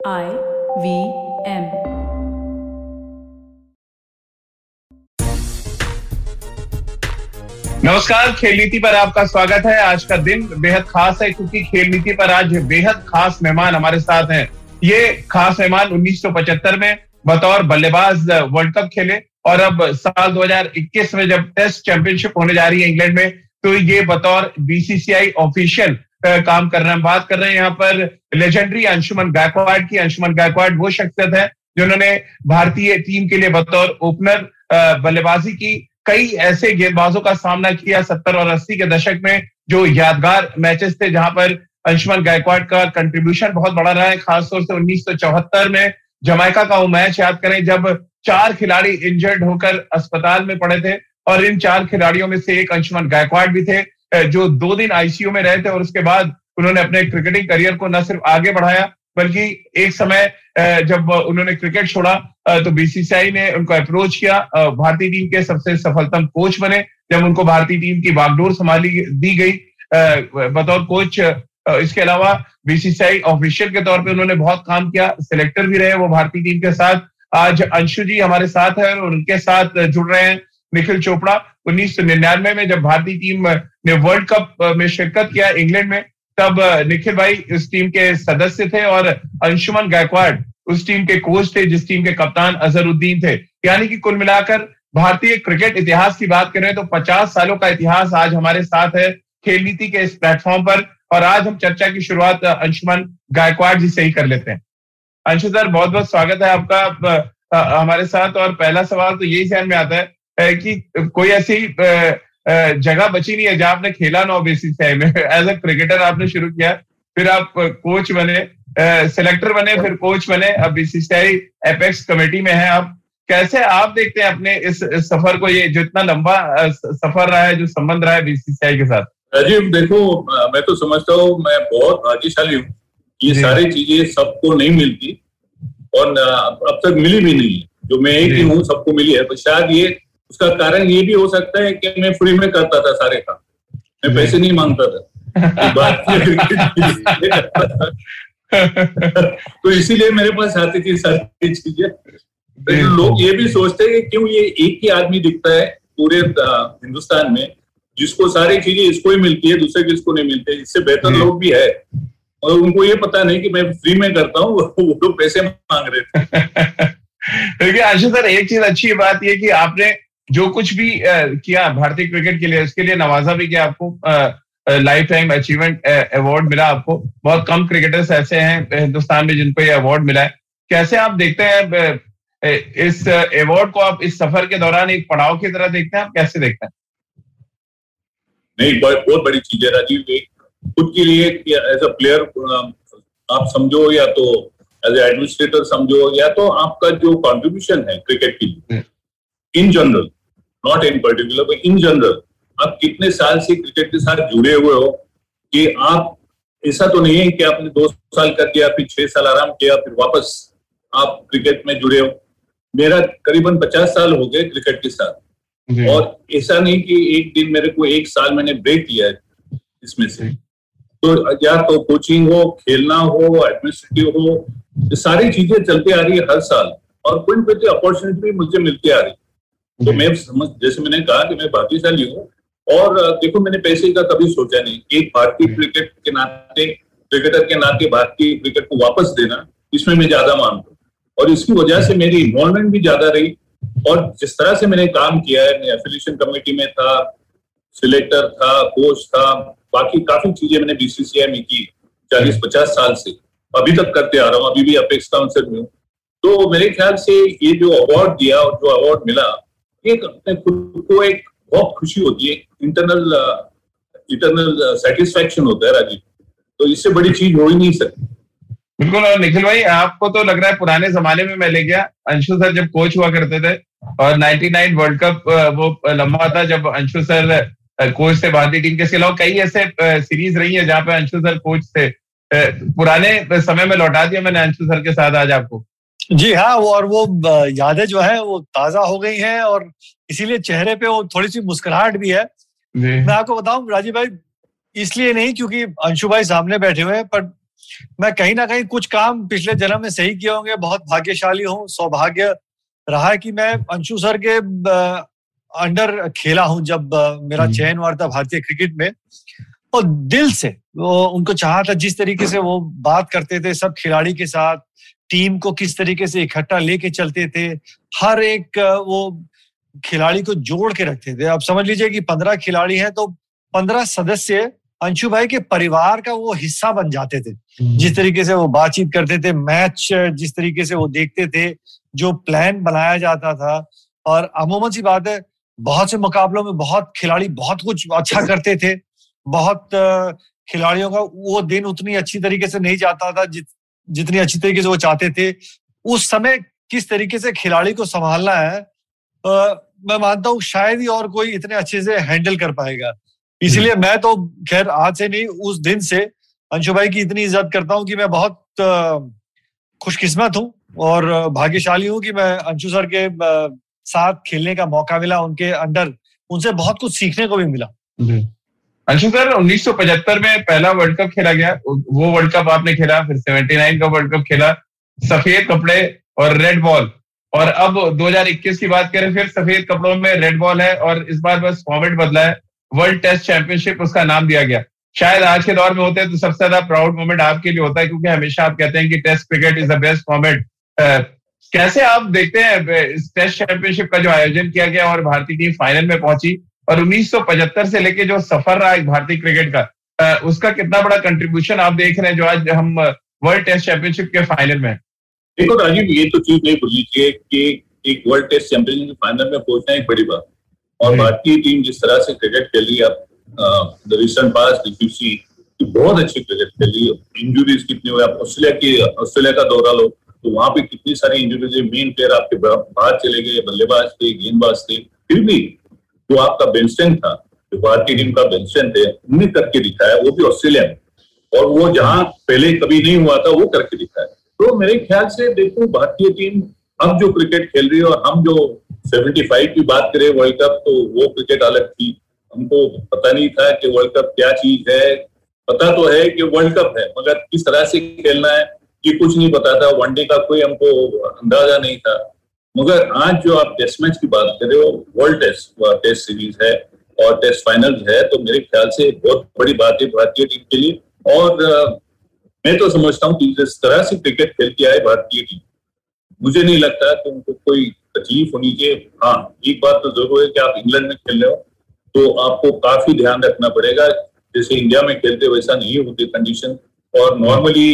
I V M. नमस्कार, खेल नीति पर आपका स्वागत है आज का दिन बेहद खास है, क्योंकि खेल नीति पर आज बेहद खास मेहमान हमारे साथ हैं ये खास मेहमान 1975 में बतौर बल्लेबाज वर्ल्ड कप खेले और अब साल 2021 में जब टेस्ट चैंपियनशिप होने जा रही है इंग्लैंड में तो ये बतौर बीसीसीआई ऑफिशियल काम कर रहे हैं। बात कर रहे हैं यहाँ पर लेजेंडरी अंशुमन गायकवाड़ की। अंशुमन गायकवाड़ वो शख्सियत है जिन्होंने भारतीय टीम के लिए बतौर ओपनर बल्लेबाजी की। कई ऐसे गेंदबाजों का सामना किया सत्तर और अस्सी के दशक में जो यादगार मैचेस थे जहाँ पर अंशुमन गायकवाड़ का कंट्रीब्यूशन बहुत बड़ा रहा है, खासतौर से उन्नीस सौ चौहत्तर में। जमाइका का वो मैच याद करें, जब चार खिलाड़ी इंजर्ड होकर अस्पताल में पड़े थे और इन चार खिलाड़ियों में से एक अंशुमन गायकवाड़ भी थे। जो दो दिन आईसीयू में रहे थे और उसके बाद उन्होंने अपने क्रिकेटिंग करियर को न सिर्फ़ आगे बढ़ाया, बल्कि एक समय जब उन्होंने क्रिकेट छोड़ा तो बीसीसीआई ने उनको अप्रोच किया भारतीय टीम के सबसे सफलतम कोच बने, जब उनको भारतीय टीम की बागडोर संभाली, दी गई। बतौर कोच इसके अलावा बीसीसीआई ऑफिशियल के तौर पे उन्होंने बहुत काम किया सिलेक्टर भी रहे वो भारतीय टीम के साथ। आज अंशु जी हमारे साथ हैं और उनके साथ जुड़ रहे हैं। निखिल चोपड़ा, उन्नीस सौ निन्यानवे में जब भारतीय टीम ने वर्ल्ड कप में शिरकत किया इंग्लैंड में, तब निखिल भाई उस टीम के सदस्य थे और अंशुमन गायकवाड़ उस टीम के कोच थे, जिस टीम के कप्तान अजहरुद्दीन थे। यानी कि कुल मिलाकर भारतीय क्रिकेट इतिहास की बात करें तो 50 सालों का इतिहास आज हमारे साथ है खेल नीति के इस प्लेटफॉर्म पर और आज हम चर्चा की शुरुआत अंशुमन गायकवाड़ जी से ही कर लेते हैं। अंशु सर बहुत बहुत स्वागत है आपका हमारे साथ और पहला सवाल तो यही ध्यान में आता है कि कोई ऐसी जगह बची नहीं है जहाँ आपने खेला ना बीसीसीआई में। एज अ क्रिकेटर आपने शुरू किया फिर आप कोच बने सिलेक्टर बने फिर कोच बने अब बीसीसीआई एपेक्स कमेटी में है आप। कैसे आप देखते हैं अपने इस, इस सफ़र को ये जो इतना लंबा सफ़र रहा है जो संबंध रहा है बीसीसीआई के साथ? राजीव देखो मैं तो समझता हूँ मैं बहुत भाग्यशाली हूँ ये सारी चीज़ें सबको नहीं मिलती और अब तक मिली भी नहीं है। जो मैं एक ही हूँ सबको मिली है। तो शायद ये उसका कारण ये भी हो सकता है कि मैं फ्री में करता था सारे काम। मैं पैसे नहीं माँगता था। बात तो इसीलिए मेरे पास आती थी सारी चीज़ें। तो लोग ये भी सोचते हैं कि क्यों ये एक ही आदमी दिखता है पूरे हिंदुस्तान में जिसको सारी चीज़ें इसको ही मिलती है दूसरे को इसको नहीं मिलते इससे बेहतर लोग भी है। और उनको ये पता नहीं कि मैं फ्री में करता हूँ वो लोग पैसे मांग रहे थे। देखिए आशु सर एक चीज़ अच्छी बात ये कि आपने जो कुछ भी किया भारतीय क्रिकेट के लिए उसके लिए नवाजा भी किया आपको लाइफ टाइम अचीवमेंट अवार्ड मिला आपको। बहुत कम क्रिकेटर्स ऐसे हैं हिंदुस्तान में जिनको ये अवार्ड मिला है। कैसे आप देखते हैं इस अवार्ड को आप इस सफ़र के दौरान एक पड़ाव की तरह देखते हैं आप कैसे देखते हैं? नहीं बहुत बड़ी चीज़ है राजीव खुद के लिए एज अ प्लेयर आप समझो या तो एज एडमिनिस्ट्रेटर समझो या तो आपका जो कॉन्ट्रीब्यूशन है क्रिकेट के लिए in general not in particular but in general आप कितने साल से क्रिकेट के साथ जुड़े हुए हो कि आप ऐसा तो नहीं है कि आपने दो साल कर दिया फिर छह साल आराम किया फिर वापस आप क्रिकेट में जुड़े हो। मेरा करीबन पचास साल हो गए क्रिकेट के साथ। और ऐसा नहीं कि एक दिन मेरे को एक साल मैंने ब्रेक लिया है इसमें से। तो या तो कोचिंग हो खेलना हो एडमिनिस्ट्रेटिव हो ये सारी चीज़ें चलती आ रही है हर साल। और कोई कोई अपॉर्चुनिटी मुझे मिलती आ रही तो मैं समझ जैसे मैंने कहा कि मैं भाग्यशाली हूँ और देखो मैंने पैसे का कभी सोचा नहीं एक भारतीय क्रिकेट के नाते क्रिकेटर के नाते भारतीय क्रिकेट को वापस देना इसमें मैं ज़्यादा मानता हूँ। और इसकी वजह से मेरी इन्वॉल्वमेंट भी ज़्यादा रही और जिस तरह से मैंने काम किया है मैं एफिलिएशन कमेटी में था सिलेक्टर था कोच था बाकी काफ़ी चीज़ें मैंने बीसीसीआई में की चालीस पचास साल से। अभी तक करते आ रहा हूँ अभी भी अपेक्स काउंसिल में हूँ तो मेरे ख्याल से ये जो अवार्ड दिया और जो अवार्ड मिला एक अपने खुद को एक बहुत खुशी होती है इंटरनल इंटरनल सेटिस्फेक्शन होता है राजीव। तो इससे बड़ी चीज़ हो ही नहीं सकती। बिल्कुल, और निखिल भाई, आपको तो लग रहा है पुराने जमाने में मैं ले गया। अंशु सर जब कोच हुआ करते थे, और 99 वर्ल्ड कप वो लंबा था जब अंशु सर कोच थे भारतीय टीम के। इसके अलावा कई ऐसे सीरीज़ रही है जहाँ पे अंशु सर कोच थे। पुराने समय में लौटा दिया मैंने अंशु सर के साथ आज आपको। जी हाँ वो और वो यादें जो है वो ताज़ा हो गई हैं और इसीलिए चेहरे पे वो थोड़ी सी मुस्कुराहट भी है। मैं आपको बताऊँ राजीव भाई इसलिए नहीं क्योंकि अंशु भाई सामने बैठे हुए हैं पर मैं कहीं ना कहीं कुछ काम पिछले जन्म में सही किए होंगे बहुत भाग्यशाली हूँ सौभाग्य रहा है कि मैं अंशु सर के अंडर खेला हूँ जब मेरा। चयन हुआ था भारतीय क्रिकेट में। और दिल से वो उनको चाहा था जिस तरीके से वो बात करते थे सब खिलाड़ी के साथ टीम को किस तरीके से इकट्ठा लेके चलते थे हर एक वो खिलाड़ी को जोड़ के रखते थे। अब समझ लीजिए कि पंद्रह खिलाड़ी हैं तो पंद्रह सदस्य अंशु भाई के परिवार का वो हिस्सा बन जाते थे। जिस तरीके से वो बातचीत करते थे मैच जिस तरीके से वो देखते थे जो प्लान बनाया जाता था। और अमूमन सी बात है बहुत से मुकाबलों में बहुत खिलाड़ी बहुत कुछ अच्छा करते थे। बहुत खिलाड़ियों का वो दिन उतनी अच्छी तरीके से नहीं जाता था जित, जितनी अच्छी तरीके से वो चाहते थे उस समय किस तरीके से खिलाड़ी को संभालना है आ, मैं मानता हूँ शायद ही और कोई इतने अच्छे से हैंडल कर पाएगा। इसलिए मैं तो खैर आज से नहीं उस दिन से अंशु भाई की इतनी इज़्ज़त करता हूँ कि मैं बहुत खुशकिस्मत हूँ और भाग्यशाली हूँ कि मैं अंशु सर के साथ खेलने का मौका मिला उनके अंडर उनसे बहुत कुछ सीखने को भी मिला। अंशु सर 1975 में पहला वर्ल्ड कप खेला गया। वो वर्ल्ड कप आपने खेला, फिर 79 का वर्ल्ड कप खेला, सफ़ेद कपड़े और रेड बॉल और अब 2021 की बात करें, फिर सफ़ेद कपड़ों में रेड बॉल है और इस बार बस फॉर्मेट बदला है। वर्ल्ड टेस्ट चैंपियनशिप उसका नाम दिया गया। शायद आज के दौर में होते हैं तो सबसे ज़्यादा प्राउड मोमेंट आपके लिए होता है, क्योंकि हमेशा आप कहते हैं कि test cricket is the best format कैसे आप देखते हैं, इस टेस्ट चैंपियनशिप का जो आयोजन किया गया और भारतीय टीम फाइनल में पहुँची? और 1975 से लेके जो सफ़र रहा है भारतीय क्रिकेट का उसका कितना बड़ा कंट्रीब्यूशन आप देख रहे हैं जो आज हम वर्ल्ड टेस्ट चैंपियनशिप के फाइनल में देखो राजीव ये तो चीज़ नहीं भूलनी चाहिए कि एक वर्ल्ड टेस्ट चैंपियनशिप फाइनल में पहुँचना एक बड़ी बात और भारतीय टीम जिस तरह से क्रिकेट खेली अब द रिसेंट पास सी बहुत अच्छी क्रिकेट खेली इंजुरीज कितनी हुई आप ऑस्ट्रेलिया की ऑस्ट्रेलिया का दौरा लो तो वहाँ पे कितनी सारी इंजुरीज मेन प्लेयर आपके बाहर चले गए बल्लेबाज थे गेंदबाज थे फिर भी जो आपका बेंस्टेंट था, जो भारतीय टीम का बेंस्टेंट थे उन्होंने करके दिखाया, वो भी ऑस्ट्रेलिया में और वो जहाँ पहले कभी नहीं हुआ था, वो करके दिखाया। तो मेरे ख्याल से देखो, भारतीय टीम अब जो क्रिकेट खेल रही है और हम जो 75 की बात करें, वर्ल्ड कप तो वो क्रिकेट अलग थी। हमको पता नहीं था कि वर्ल्ड कप क्या चीज़ है। पता तो है कि वर्ल्ड कप है, मगर किस तरह से खेलना है, ये कुछ नहीं पता था। वनडे का कोई हमको अंदाज़ा नहीं था। मगर आज जो आप टेस्ट मैच की बात कर रहे हो वर्ल्ड टेस्ट टेस्ट सीरीज़ है और टेस्ट फाइनल है तो मेरे ख्याल से बहुत बड़ी बात है भारतीय टीम के लिए। और मैं तो समझता हूँ कि जिस तरह से क्रिकेट खेलती आए भारतीय टीम मुझे नहीं लगता कि उनको कोई तकलीफ़ होनी चाहिए। हाँ एक बात तो ज़रूर है कि आप इंग्लैंड में खेल रहे हो तो आपको काफ़ी ध्यान रखना पड़ेगा। जैसे इंडिया में खेलते वैसा नहीं होती कंडीशन और नॉर्मली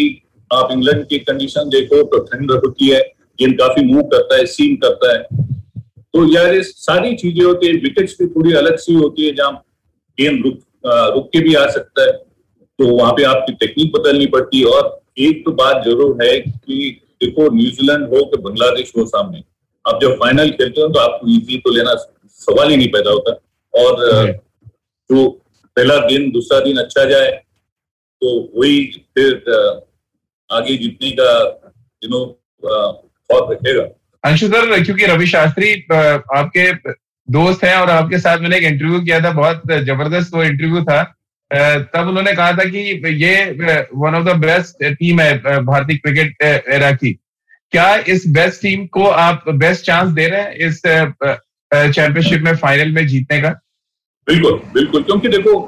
आप इंग्लैंड की कंडीशन देखो तो ठंड होती है। गेंद काफ़ी मूव करता है सीम करता है। तो यार ये सारी चीज़ें होती है विकेट्स भी थोड़ी अलग सी होती है जहाँ गेंद रुक रुक के भी आ सकता है। तो वहाँ पे आपकी टेक्निक बदलनी पड़ती है और एक तो बात ज़रूर है कि देखो न्यूजीलैंड हो कि बांग्लादेश हो सामने। आप जब फाइनल खेलते हो तो आपको इजी तो लेना सवाल ही नहीं पैदा होता। और जो। पहला दिन दूसरा दिन अच्छा जाए तो वही फिर आगे जीतने का यू नो थॉट रखेगा अंशु सर क्योंकि रवि शास्त्री आपके दोस्त हैं और आपके साथ मैंने एक इंटरव्यू किया था बहुत ज़बरदस्त वो इंटरव्यू था। तब उन्होंने कहा था कि ये one of the best team है भारतीय क्रिकेट एरा की। क्या इस बेस्ट टीम को आप बेस्ट चांस दे रहे हैं इस चैंपियनशिप में फाइनल में जीतने का? बिल्कुल बिल्कुल। क्योंकि देखो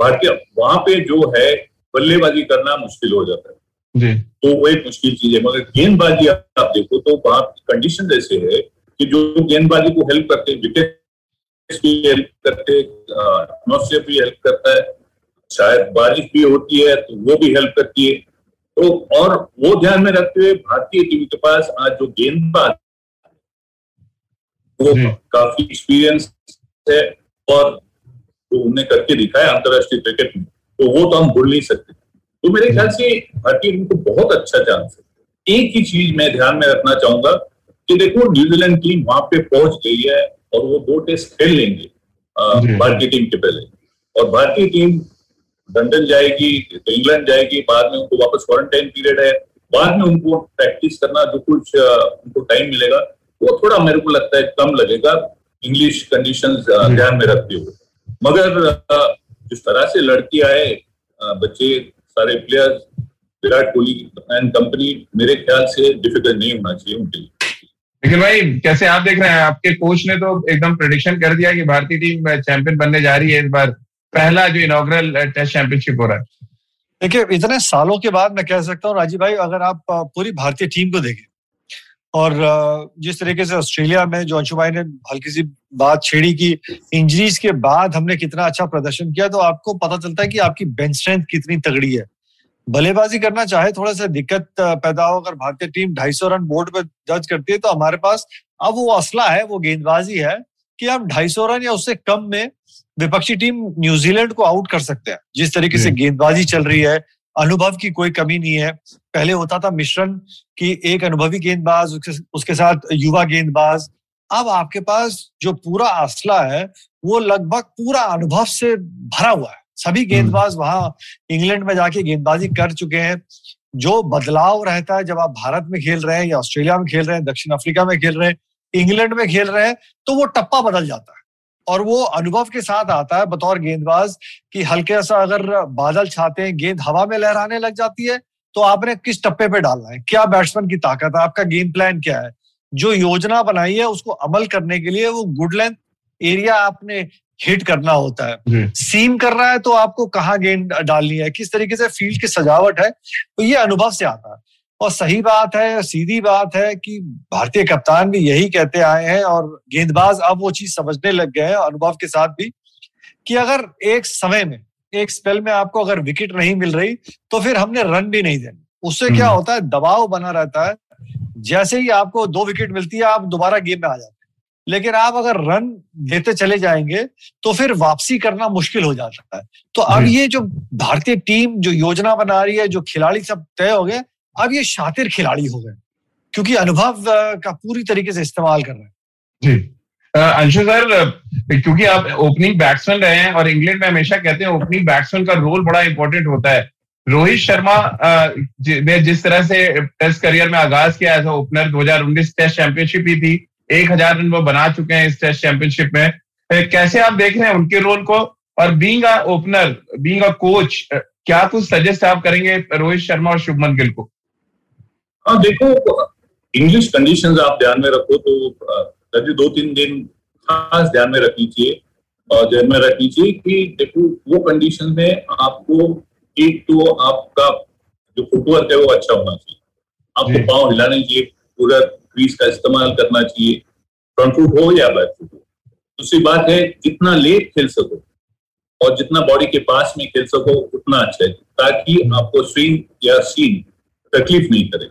भारतीय वहाँ पे जो है बल्लेबाजी करना मुश्किल हो जाता है। तो वो एक मुश्किल चीज़ है मगर गेंदबाजी आप देखो तो वहाँ कंडीशन ऐसे है कि जो गेंदबाजी को हेल्प करते विकेट भी हेल्प करते एटमोस्फियर भी हेल्प करता है शायद बारिश भी होती है तो वो भी हेल्प करती है। तो और वो ध्यान में रखते हुए भारतीय टीम के पास आज जो गेंदबाज वो काफ़ी एक्सपीरियंस है और जो उन्हें करके दिखाया अंतरराष्ट्रीय क्रिकेट में तो वो तो हम भूल नहीं सकते। तो मेरे ख्याल से भारतीय टीम को बहुत अच्छा चांस है। एक ही चीज़ मैं ध्यान में रखना चाहूँगा कि देखो न्यूजीलैंड टीम वहाँ पे पहुँच गई है और वो दो टेस्ट खेल लेंगे भारतीय टीम के पहले। और भारतीय टीम लंदन जाएगी तो इंग्लैंड जाएगी बाद में उनको वापस क्वारंटाइन पीरियड है। बाद में उनको प्रैक्टिस करना जो कुछ उनको टाइम मिलेगा वो थोड़ा मेरे को लगता है कम लगेगा। इंग्लिश कंडीशन ध्यान में रखते हुए। मगर जिस तरह से लड़की आए बच्चे सारे players Virat Kohli and company मेरे ख्याल से डिफ़िकल्ट नहीं होना चाहिए उनके लिए। लेकिन भाई कैसे आप देख रहे हैं आपके कोच ने तो एकदम प्रोडिक्शन कर दिया कि भारतीय टीम चैंपियन बनने जा रही है इस बार। पहला जो इनोग्रल टेस्ट चैंपियनशिप हो रहा है। देखिए इतने सालों के बाद मैं कह सकता हूँ राजीव भाई अगर आप पूरी भारतीय टीम को देखें और जिस तरीके से ऑस्ट्रेलिया में जो अंशु भाई ने हल्की सी बात छेड़ी की इंजरीज के बाद हमने कितना अच्छा प्रदर्शन किया तो आपको पता चलता है कि आपकी बेंच स्ट्रेंथ कितनी तगड़ी है। बल्लेबाजी करना चाहे थोड़ा सा दिक्कत पैदा हो अगर भारतीय टीम 250 रन बोर्ड पे दर्ज करती है तो हमारे पास अब वो असला है वो गेंदबाजी है कि हम 250 रन या उससे कम में विपक्षी टीम न्यूजीलैंड को आउट कर सकते हैं। जिस तरीके से गेंदबाजी चल रही है अनुभव की कोई कमी नहीं है। पहले होता था मिश्रण की एक अनुभवी गेंदबाज उसके साथ युवा गेंदबाज। अब आपके पास जो पूरा असला है वो लगभग पूरा अनुभव से भरा हुआ है। सभी हम्म। गेंदबाज वहाँ इंग्लैंड में जाके गेंदबाजी कर चुके हैं। जो बदलाव रहता है जब आप भारत में खेल रहे हैं या ऑस्ट्रेलिया में खेल रहे हैं दक्षिण अफ्रीका में खेल रहे हैं इंग्लैंड में खेल रहे हैं तो वो टप्पा बदल जाता है। और वो अनुभव के साथ आता है बतौर गेंदबाज कि हल्के सा अगर बादल छाते हैं गेंद हवा में लहराने लग जाती है तो आपने किस टप्पे पे डालना है? क्या बैट्समैन की ताकत है? आपका गेम प्लान क्या है? जो योजना बनाई है उसको अमल करने के लिए वो गुड लेंथ एरिया आपने हिट करना होता है। सीम कर रहा है तो आपको कहाँ गेंद डालनी है? किस तरीके से फ़ील्ड की सजावट है? तो ये अनुभव से आता है। और सही बात है सीधी बात है कि भारतीय कप्तान भी यही कहते आए हैं और गेंदबाज अब वो चीज़ समझने लग गए हैं अनुभव के साथ भी कि अगर एक समय में एक स्पेल में आपको अगर विकेट नहीं मिल रही तो फिर हमने रन भी नहीं देने। उससे क्या हम्म। होता है दबाव बना रहता है। जैसे ही आपको दो विकेट मिलती है आप दोबारा गेम में आ जाते हैं। लेकिन आप अगर रन देते चले जाएँगे तो फिर वापसी करना मुश्किल हो जाता है। तो अब ये जो भारतीय टीम जो योजना बना रही है जो खिलाड़ी सब तय हो गए अब ये शातिर खिलाड़ी हो गए, क्योंकि अनुभव का पूरी तरीके से इस्तेमाल कर रहे हैं। जी। अंशु सर क्योंकि आप ओपनिंग बैट्समैन रहे हैं और इंग्लैंड में हमेशा कहते हैं ओपनिंग बैट्समैन का रोल बड़ा इंपॉर्टेंट होता है। रोहित शर्मा ने जिस तरह से टेस्ट करियर में आगाज़ किया एज ओपनर 2019 टेस्ट चैंपियनशिप ही थी, एक हज़ार रन वो बना चुके हैं इस टेस्ट चैंपियनशिप में। कैसे आप देख रहे हैं उनके रोल को? और बींग ओपनर बींग कोच क्या कुछ सजेस्ट आप करेंगे रोहित शर्मा और शुभमन गिल को? हाँ देखो इंग्लिश कंडीशंस आप ध्यान में रखो तो दो तीन दिन खास ध्यान में रखनी चाहिए और ध्यान में रखनी चाहिए कि देखो वो कंडीशन में आपको एक तो आपका जो फुटवर्क है वो अच्छा होना चाहिए। आपको पाँव हिलाने चाहिए पूरा क्रीज का इस्तेमाल करना चाहिए फ्रंट फुट हो या बैक फुट हो। दूसरी बात है जितना लेट खेल सको और जितना बॉडी के पास में खेल सको उतना अच्छा है ताकि आपको स्विंग या सीन तकलीफ़ नहीं करे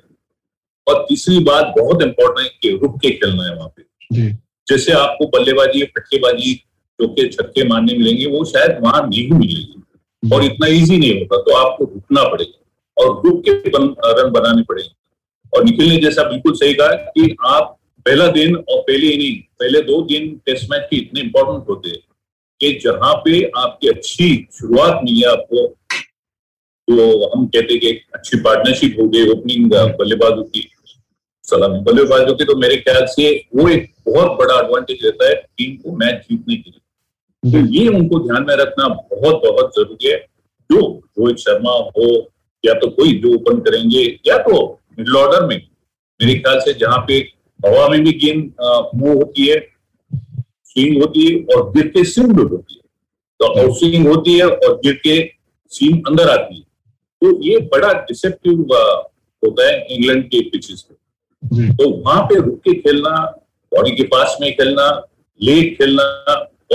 और तीसरी बात बहुत इंपॉर्टेंट है कि रुक के खेलना है वहाँ पे। जैसे आपको बल्लेबाजी फटकेबाजी चौके छक्के मारने मिलेंगे वो शायद वहाँ नहीं मिलेगी। और इतना इजी नहीं होगा तो आपको रुकना पड़ेगा। और रुक के बन, रन बनाने पड़ेंगे। और निखिल ने जैसा बिल्कुल सही कहा कि आप पहला दिन और पहली इनिंग पहले दो दिन टेस्ट मैच के इतने इंपॉर्टेंट होते हैं कि जहाँ पे आपकी अच्छी शुरुआत मिली आपको तो हम कहते कि अच्छी पार्टनरशिप हो गई ओपनिंग बल्लेबाजों की। सलामी। बल्लेबाजों की तो मेरे ख्याल से वो एक बहुत बड़ा एडवांटेज रहता है टीम को मैच जीतने के लिए। तो ये उनको ध्यान में रखना बहुत बहुत ज़रूरी है। जो रोहित शर्मा हो या तो कोई जो ओपन करेंगे या तो मिडल ऑर्डर में मेरे ख्याल से जहाँ पे हवा में भी गेंद मूव होती है स्विंग होती है और गिर के स्विंग होती है। तो आउट स्विंग होती है और गिर के सीम अंदर आती है। तो ये बड़ा डिसेप्टिव होता है इंग्लैंड के पिचेस पे। तो वहाँ पे रुक के खेलना बॉडी के पास में खेलना लेट खेलना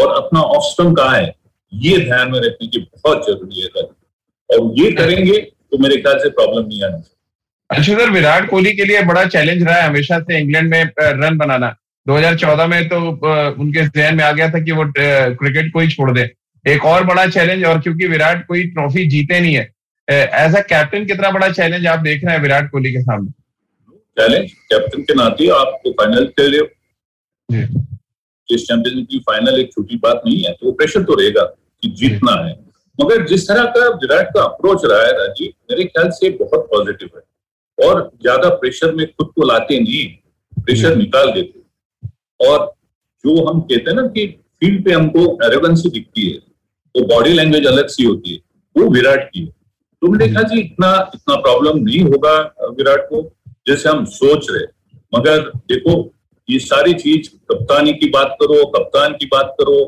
और अपना ऑफ़ स्टम्प कहा है ये ध्यान में रखने की बहुत ज़रूरी है और ये करेंगे तो मेरे ख्याल से प्रॉब्लम नहीं आनी अंशुधर विराट कोहली के लिए बड़ा चैलेंज रहा है हमेशा से इंग्लैंड में रन बनाना। 2014 में तो उनके जहन में आ गया था कि वो क्रिकेट को ही छोड़ दे। एक और बड़ा चैलेंज और क्योंकि विराट कोई ट्रॉफी जीते नहीं है एज अ कैप्टन कितना बड़ा चैलेंज आप देख रहे हैं विराट कोहली के सामने? चैलेंज कैप्टन के नाते आप तो फाइनल खेल रहे हो। टेस्ट चैंपियनशिप की फाइनल एक छोटी बात नहीं है तो प्रेशर तो रहेगा कि जीतना है। मगर जिस तरह का विराट का अप्रोच रहा है राजीव मेरे ख्याल से बहुत पॉजिटिव है। और ज़्यादा प्रेशर में खुद को लाते नहीं प्रेशर। निकाल देते और जो हम कहते हैं ना कि फ़ील्ड पे हमको एरोगेंसी दिखती है तो बॉडी लैंग्वेज अलग सी होती है वो विराट की है। तो मेरे जी इतना इतना प्रॉब्लम नहीं होगा विराट को जैसे हम सोच रहे मगर देखो ये सारी चीज़ कप्तानी की बात करो कप्तान की बात करो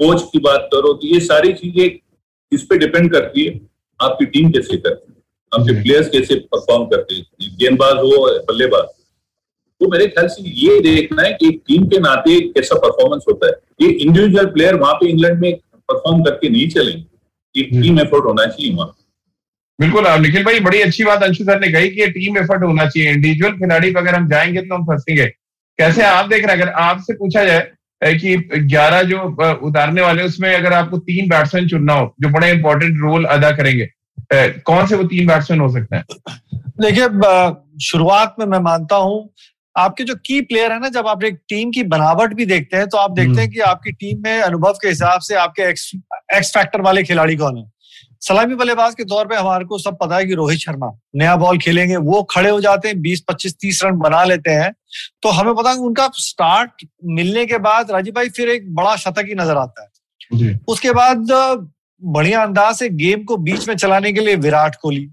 कोच की बात करो तो ये सारी चीज़ें इस पे डिपेंड करती है आपकी टीम कैसे करती है आपके प्लेयर्स कैसे परफॉर्म करते हैं। गेंदबाज हो बल्लेबाज तो मेरे ख्याल से ये देखना है कि टीम के नाते कैसा परफॉर्मेंस होता है। ये इंडिविजुअल प्लेयर वहाँ पे इंग्लैंड में परफॉर्म करके नहीं चलेंगे। टीम एफर्ट होना चाहिए वहाँ बिल्कुल निखिल भाई बड़ी अच्छी बात अंशु सर ने कही कि ये टीम एफर्ट होना चाहिए इंडिविजुअल खिलाड़ी पर अगर हम जाएँगे तो हम फंसेंगे। कैसे आप देख रहे हैं अगर आपसे पूछा जाए कि 11 जो उतारने वाले उसमें अगर आपको तीन बैट्समैन चुनना हो जो बड़े इंपॉर्टेंट रोल अदा करेंगे कौन से वो तीन बैट्समैन हो सकते हैं? देखिए शुरुआत में मैं मानता हूँ आपके जो की प्लेयर है ना जब आप एक टीम की बनावट भी देखते हैं तो आप देखते हैं हम्म। कि आपकी टीम में अनुभव के हिसाब से आपके एक्स, एक्स फैक्टर वाले खिलाड़ी कौन है। सलामी बल्लेबाज के तौर पे हमारे को सब पता है कि रोहित शर्मा नया बॉल खेलेंगे वो खड़े हो जाते हैं बीस पच्चीस तीस रन बना लेते हैं। तो हमें पता है उनका स्टार्ट मिलने के बाद राजीव भाई फिर एक बड़ा शतक ही नज़र आता है। उसके बाद बढ़िया अंदाज से गेम को बीच में चलाने के लिए विराट कोहली।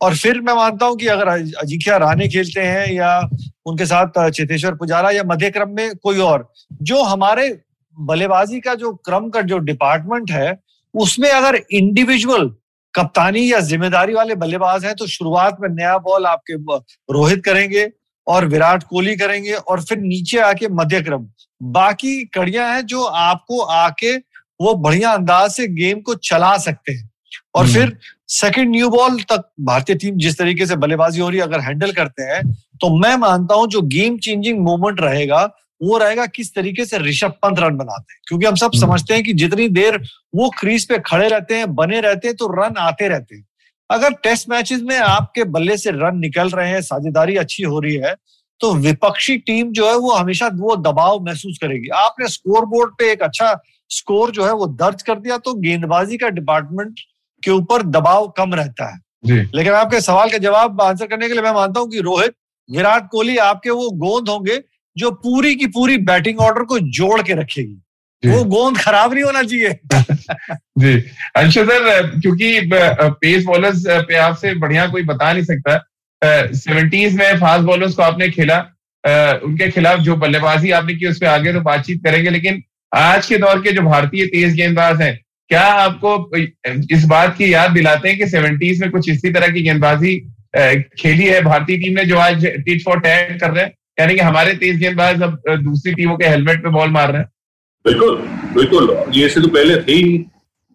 और फिर मैं मानता हूँ कि अगर अजिंक्या राणे खेलते हैं या उनके साथ चेतेश्वर पुजारा या मध्य क्रम में कोई और जो हमारे बल्लेबाजी का जो क्रम का जो डिपार्टमेंट है उसमें अगर इंडिविजुअल कप्तानी या ज़िम्मेदारी वाले बल्लेबाज हैं तो शुरुआत में नया बॉल आपके रोहित करेंगे और विराट कोहली करेंगे और फिर नीचे आके मध्य क्रम बाकी कड़ियाँ हैं जो आपको आके वो बढ़िया अंदाज से गेम को चला सकते हैं और हम्म। फिर सेकंड न्यू बॉल तक भारतीय टीम जिस तरीके से बल्लेबाजी हो रही है अगर हैंडल करते हैं तो मैं मानता हूँ जो गेम चेंजिंग मोमेंट रहेगा वो रहेगा किस तरीके से ऋषभ पंत रन बनाते हैं क्योंकि हम सब हम्म। समझते हैं कि जितनी देर वो क्रीज पे खड़े रहते हैं बने रहते हैं तो रन आते रहते हैं अगर टेस्ट मैचेस में आपके बल्ले से रन निकल रहे हैं साझेदारी अच्छी हो रही है तो विपक्षी टीम जो है वो हमेशा वो दबाव महसूस करेगी आपने स्कोर बोर्ड पे एक अच्छा स्कोर जो है वो दर्ज कर दिया तो गेंदबाजी का डिपार्टमेंट के ऊपर दबाव कम रहता है जी। लेकिन आपके सवाल का जवाब आंसर करने के लिए मैं मानता हूँ कि रोहित विराट कोहली आपके वो गोंद होंगे जो पूरी की पूरी बैटिंग ऑर्डर को जोड़ के रखेगी। वो गोंद खराब नहीं होना चाहिए। जी। अंशु सर क्योंकि पेस बॉलर्स पे आपसे बढ़िया कोई बता नहीं सकता। सेवेंटीज में फास्ट बॉलर्स को आपने खेला। उनके खिलाफ जो बल्लेबाजी आपने की उस पर आगे तो बातचीत करेंगे लेकिन आज के दौर के जो भारतीय तेज गेंदबाज हैं क्या आपको इस बात की याद दिलाते हैं कि सेवेंटीज में कुछ इसी तरह की गेंदबाजी खेली है? भारतीय टीम ने जो आज टिट फॉर टैग कर रहे हैं। यानी कि हमारे तेज गेंदबाज अब दूसरी टीमों के हेलमेट पे बॉल मार रहे हैं। बिल्कुल बिल्कुल। ये से तो पहले थे ही।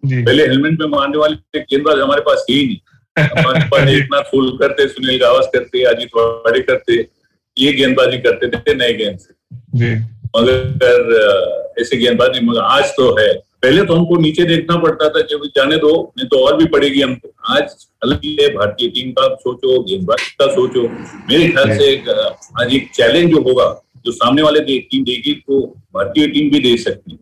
पहले हेलमेट पे मारने वाले गेंदबाज हमारे पास थे ही नहीं। हमारे पास इतना फुल करते सुनील गावस करते अजीत वाड़े करते ये गेंदबाजी करते थे नए गेंद से। मगर ऐसे गेंदबाज नहीं मगर आज तो है। पहले तो हमको नीचे देखना पड़ता था जब जाने दो नहीं तो और भी पड़ेगी हमको। आज अलग ही है भारतीय टीम का सोचो गेंदबाज का सोचो। मेरे ख्याल से एक आज एक चैलेंज जो होगा जो सामने वाले दे, टीम देगी तो भारतीय टीम भी दे सकती है।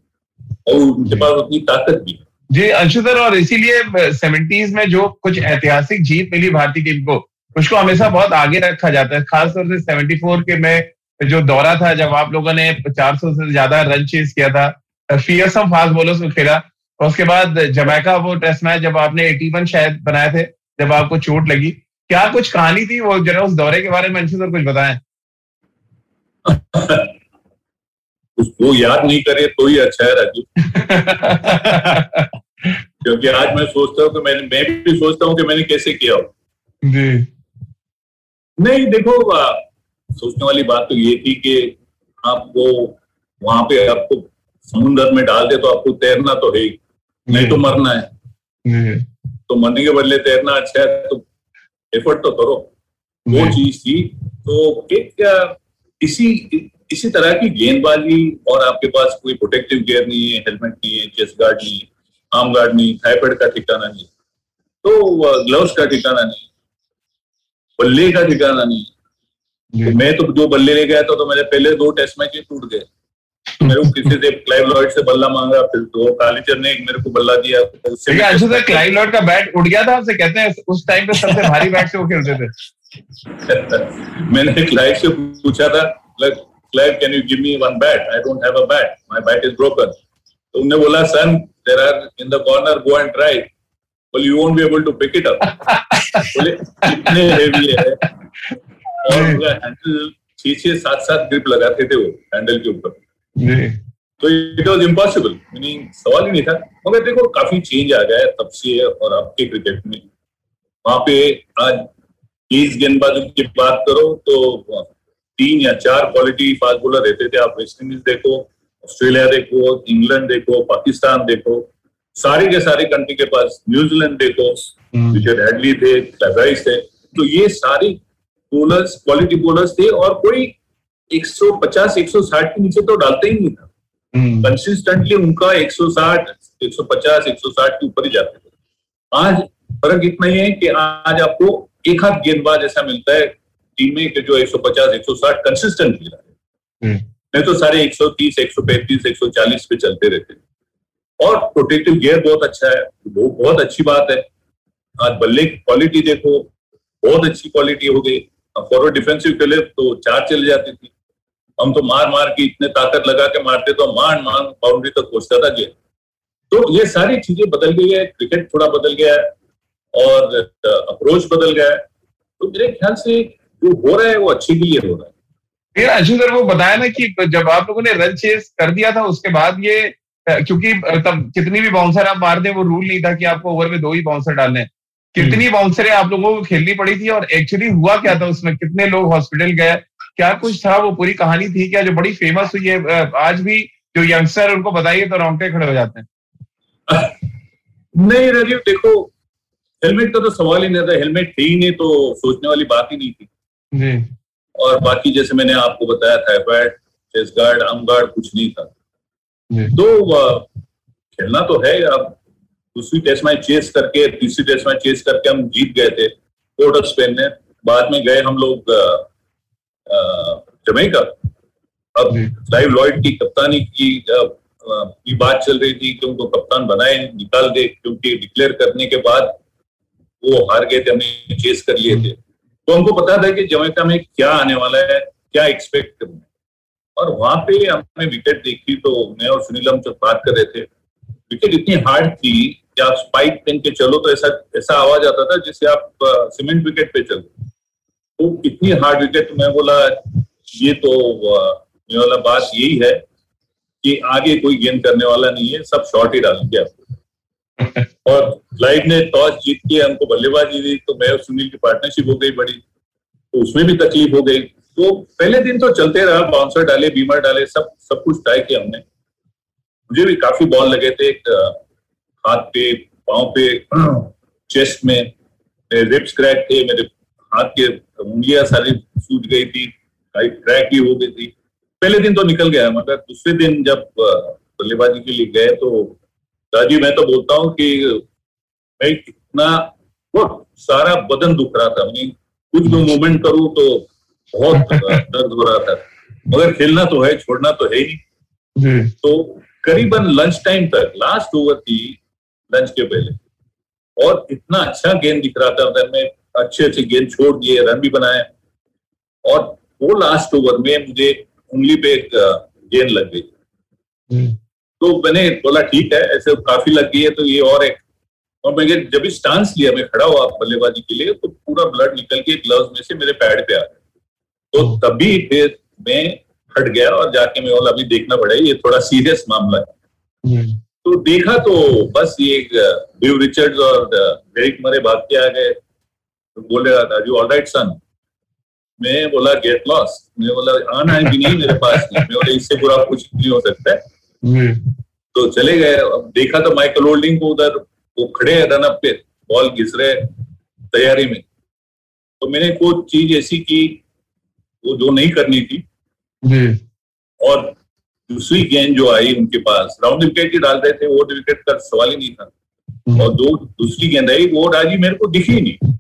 और उनके पास उतनी ताकत भी जी अंशु सर और इसीलिए सेवेंटीज में जो कुछ ऐतिहासिक जीत मिली भारतीय टीम को उसको हमेशा बहुत आगे रखा जाता है। खासतौर से सेवेंटी के में जो दौरा था जब आप लोगों ने 400 से ज़्यादा रन चेज किया था फियरसम फास्ट बॉलर्स को खेला। और उसके बाद जमैका वो टेस्ट मैच जब आपने 81 शायद बनाए थे जब आपको चोट लगी। क्या कुछ कहानी थी वो जरा उस दौरे के बारे में अंशु सर कुछ बताएँ? उसको याद नहीं करे तो ही अच्छा है राजू। क्योंकि आज मैं सोचता हूँ कि मैंने मैं भी सोचता हूँ कि मैंने कैसे किया हो। जी। नहीं देखो सोचने वाली बात तो ये थी कि आपको वहाँ पे आपको समुन्द्र में डाल दे तो आपको तैरना तो है ही नहीं तो मरना है। तो मरने के बदले तैरना अच्छा है तो एफर्ट तो करो। वो चीज़ थी तो एक इसी इसी तरह की गेंदबाजी और आपके पास कोई प्रोटेक्टिव गियर नहीं है हेलमेट नहीं है चेस्ट गार्ड नहीं है आर्म गार्ड नहीं थाईपेड का ठिकाना नहीं तो ग्लव्स का ठिकाना नहीं बल्ले का ठिकाना नहीं तो मैं तो जो बल्ले ले गया था तो मेरे पहले दो टेस्ट मैच टूट गए। मेरे को किसी से क्लाइव लॉयड से बल्ला मांगा फिर तो कालीचर ने मेरे को बल्ला दिया अंशु सर क्लाइव लॉयड का बैट उड़ गया था आपसे कहते हैं उस टाइम पे सबसे भारी बैट से वो खेलते थे। मैंने क्लाइव से पूछा था Clive can you give me one bat I don't have a bat my bat is broken तो उन्होंने बोला son there are in the corner go and try बोले you won't be able to pick it up बोले इतने heavy है. और उनका handle छह छह सात सात ग्रिप लगाते थे वो हैंडल के ऊपर. तो इट वॉज़ इम्पॉसिबल मीनिंग सवाल ही नहीं था। मगर देखो काफ़ी चेंज आ गया है तब से और अब के क्रिकेट में। वहाँ पे आज तेज गेंदबाजों की बात करो तो तीन या चार क्वालिटी फास्ट बॉलर रहते थे। आप वेस्ट इंडीज देखो ऑस्ट्रेलिया देखो इंग्लैंड देखो पाकिस्तान देखो। सारे के सारे कंट्री के पास न्यूजीलैंड देखो। रिचर्ड हेडली थे क्लाइस थे। तो ये सारे बोलर्स क्वालिटी बोलर्स थे और कोई 150 160 के नीचे तो डालते ही नहीं था हम्म, कंसिस्टेंटली उनका 160 150 160 के ऊपर ही जाते थे आज फ़र्क इतना ही है कि आज आपको एक हाथ गेंदबाज ऐसा मिलता है टीम में कि जो 150 160 कंसिस्टेंट खेल रहा है हम्म, नहीं तो सारे 130 135 140 पे चलते रहते हैं और प्रोटेक्टिव गियर बहुत अच्छा है वो बहुत अच्छी बात है आज बल्ले की क्वालिटी देखो बहुत अच्छी क्वालिटी हो गई फॉरवर्ड डिफेंसिव के लिए तो चार चले जाती थी हम तो मार मार के इतने ताकत लगा के मारते तो मान मान बाउंड्री तक तो पहुँचता था गेम तो ये सारी चीज़ें बदल गई है क्रिकेट थोड़ा बदल गया है और अप्रोच बदल गया है। तो मेरे ख्याल से जो हो रहा है वो अच्छे के लिए हो रहा है। अंशु सर वो बताया ना कि जब आप लोगों ने रन चेस कर दिया था उसके बाद ये क्योंकि तब कितनी भी बाउंसर आप मार दें वो रूल नहीं था कि आपको ओवर में दो ही बाउंसर डालने हैं। कितनी बाउंसरें आप लोगों को खेलनी पड़ी थी और एक्चुअली हुआ क्या था उसमें? कितने लोग हॉस्पिटल गए? क्या कुछ था? वो पूरी कहानी थी क्या? जो बड़ी फ़ेमस हुई है आज भी जो यंगस्टर उनको बताइए तो रोंगटे खड़े हो जाते हैं। नहीं राजीव देखो हेलमेट का तो सवाल ही नहीं था। हेलमेट थे ही नहीं तो सोचने वाली बात ही नहीं थी। जी। और बाकी जैसे मैंने आपको बताया thigh pad chest guard arm guard कुछ नहीं था। जी। तो खेलना तो है अब दूसरी टेस्ट मैच चेस करके तीसरी टेस्ट मैच चेस करके हम जीत गए थे पोर्ट ऑफ़ स्पेन में बाद में गए हम लोग जमैका। अब। लाइव लॉयड की कप्तानी की की बात चल रही थी कि उनको कप्तान बनाए निकाल दे क्योंकि डिक्लेयर करने के बाद वो हार गए थे हमने चेस कर लिए थे। तो हमको पता था कि जमैका में क्या आने वाला है क्या एक्सपेक्ट करना है। और वहाँ पे हमने विकेट देखी तो मैं और सुनील हम जब बात कर रहे थे विकेट इतनी हार्ड थी कि आप स्पाइक पहन के चलो तो ऐसा ऐसा आवाज़ आता था जिससे आप सीमेंट विकेट पे चलो। तो इतनी हार्ड विकेट मैं बोला ये तो वाला बात यही है कि आगे कोई गेंद करने वाला नहीं है सब शॉर्ट ही डालेंगे आपको। और लाइव ने टॉस जीत के हमको बल्लेबाजी दी तो मैं और सुनील की पार्टनरशिप हो गई बड़ी तो उसमें भी तकलीफ़ हो गई। तो पहले दिन तो चलते रहा बाउंसर डाले बीमर डाले सब सब कुछ ट्राई किया हमने। मुझे भी काफ़ी बॉल लगे थे एक, हाथ पे पाँव पे चेस्ट में मेरे रिप्स क्रैक थे मेरे हाथ के उंगलियाँ सारी सूज गई थी क्रैक भी हो गई थी। पहले दिन तो निकल गया मगर दूसरे दिन जब बल्लेबाजी के लिए गए तो राजीव मैं तो बोलता हूँ कि मैं इतना सारा बदन दुख रहा था मैं कुछ भी मूवमेंट करूँ तो बहुत दर्द हो रहा था। मगर खेलना तो है छोड़ना तो है ही। नहीं तो करीबन लंच टाइम तक लास्ट ओवर थी लंच के पहले। और इतना अच्छा गेंद दिख रहा था अंदर में अच्छे अच्छे गेंद छोड़ दिए रन भी बनाए। और वो लास्ट ओवर में मुझे उंगली पे एक गेंद लग गई। तो मैंने बोला ठीक है ऐसे काफ़ी लग गई है तो ये और एक। और मैंने जब भी स्टांस लिया मैं खड़ा हुआ बल्लेबाजी के लिए तो पूरा ब्लड निकल के ग्लव्स में से मेरे पैड पे आ गया। तो तभी फिर मैं हट गया और जाके मैं बोला अभी देखना पड़ेगा ये थोड़ा सीरियस मामला है। तो देखा तो बस ये बिव रिचर्ड्स और डेरिक मरे भाग के आ गए। तो बोले राजू ऑल राइट सन मैं बोला गेट लॉस मैं बोला आना है भी नहीं मेरे पास? मैं बोला इससे बुरा कुछ नहीं हो सकता है. तो चले गए। अब देखा तो माइकल होल्डिंग को उधर वो खड़े हैं रनअप पे बॉल घिस रहे तैयारी में। तो मैंने कोई चीज़ ऐसी की वो जो नहीं करनी थी। और दूसरी गेंद जो आई उनके पास राउंड विकेट ही डाल रहे थे वो विकेट का सवाल ही नहीं था। और दो दूसरी गेंद आई वो राज़ी मेरे को दिखी नहीं।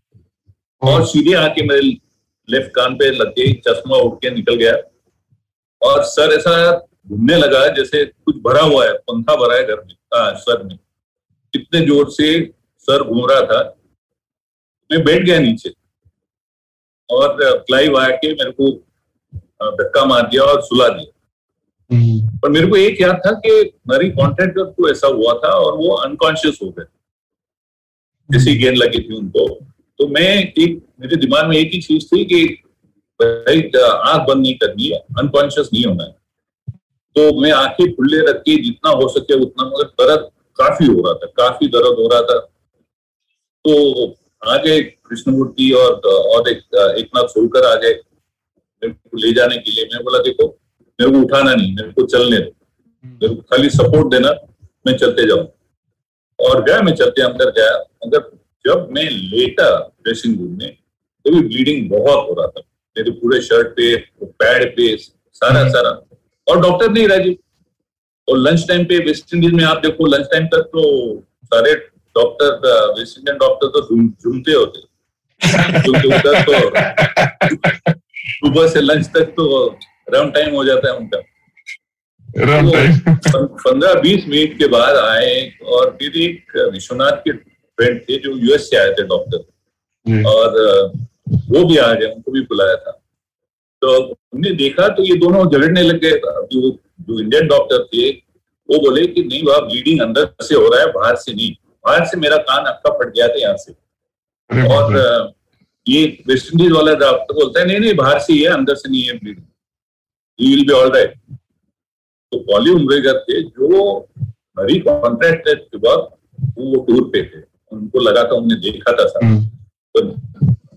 और सीधे आके मेरे लेफ़्ट कान पे लग गई चश्मा उठ के निकल गया। और सर ऐसा घूमने लगा जैसे कुछ भरा हुआ है पंखा भरा है घर में आ, सर में। इतने ज़ोर से सर घूम रहा था। मैं बैठ गया नीचे। और क्लाइव आके मेरे को धक्का मार दिया और सुला दिया। हम्म, पर मेरे को एक याद था कि मेरी कॉन्ट्रैक्टर को ऐसा हुआ था और वो अनकॉन्शियस हो गए। जैसी गेंद लगी थी उनको। तो मैं एक मेरे दिमाग में एक ही चीज़ थी कि भाई आँख बंद नहीं करनी है अनकॉन्शियस नहीं होना है। तो मैं आँखें खुले रख के जितना हो सके उतना मगर दर्द काफ़ी हो रहा था काफ़ी दर्द हो रहा था। तो आ गए कृष्णमूर्ति और और एक एक नाथ सोलकर आ गए। मेरे को ले जाने के लिए मैं बोला देखो मेरे को उठाना नहीं मेरे को चलने दो। मेरे को खाली सपोर्ट देना मैं चलते जाऊँ। और गया मैं चलते अंदर गया। अंदर जब मैं लेटा ड्रेसिंग रूम में तो भी ब्लीडिंग बहुत हो रहा था। मेरे पूरे शर्ट पे पैड पे सारा हम्म। सारा। और डॉक्टर नहीं राजीव और लंच टाइम पे वेस्ट इंडीज में आप देखो लंच टाइम तक तो सारे डॉक्टर वेस्ट इंडियन डॉक्टर तो झूमते होते। उधर तो सुबह से लंच तक तो राउंड टाइम हो जाता है उनका। तो पंद्रह बीस मिनट के बाद आए और फिर एक विश्वनाथ के फ्रेंड थे जो यूएस से आए थे डॉक्टर और वो भी आ गए उनको भी बुलाया था। तो हमने देखा तो ये दोनों झगड़ने लग गए। जो जो इंडियन डॉक्टर थे वो बोले कि नहीं वह ब्लीडिंग अंदर से हो रहा है बाहर से नहीं। बाहर से मेरा कान अक्का फट गया था यहाँ से। और ये वेस्ट इंडीज वाला डॉक्टर बोलता है नहीं नहीं बाहर से ही है अंदर से नहीं है bleeding you will be all right तो पॉली उम्रेगर थे जो हरी कॉन्ट्रैक्ट के बाद वो टूर पे थे। उनको लगा था उन्हें देखा था सर हम्म। तो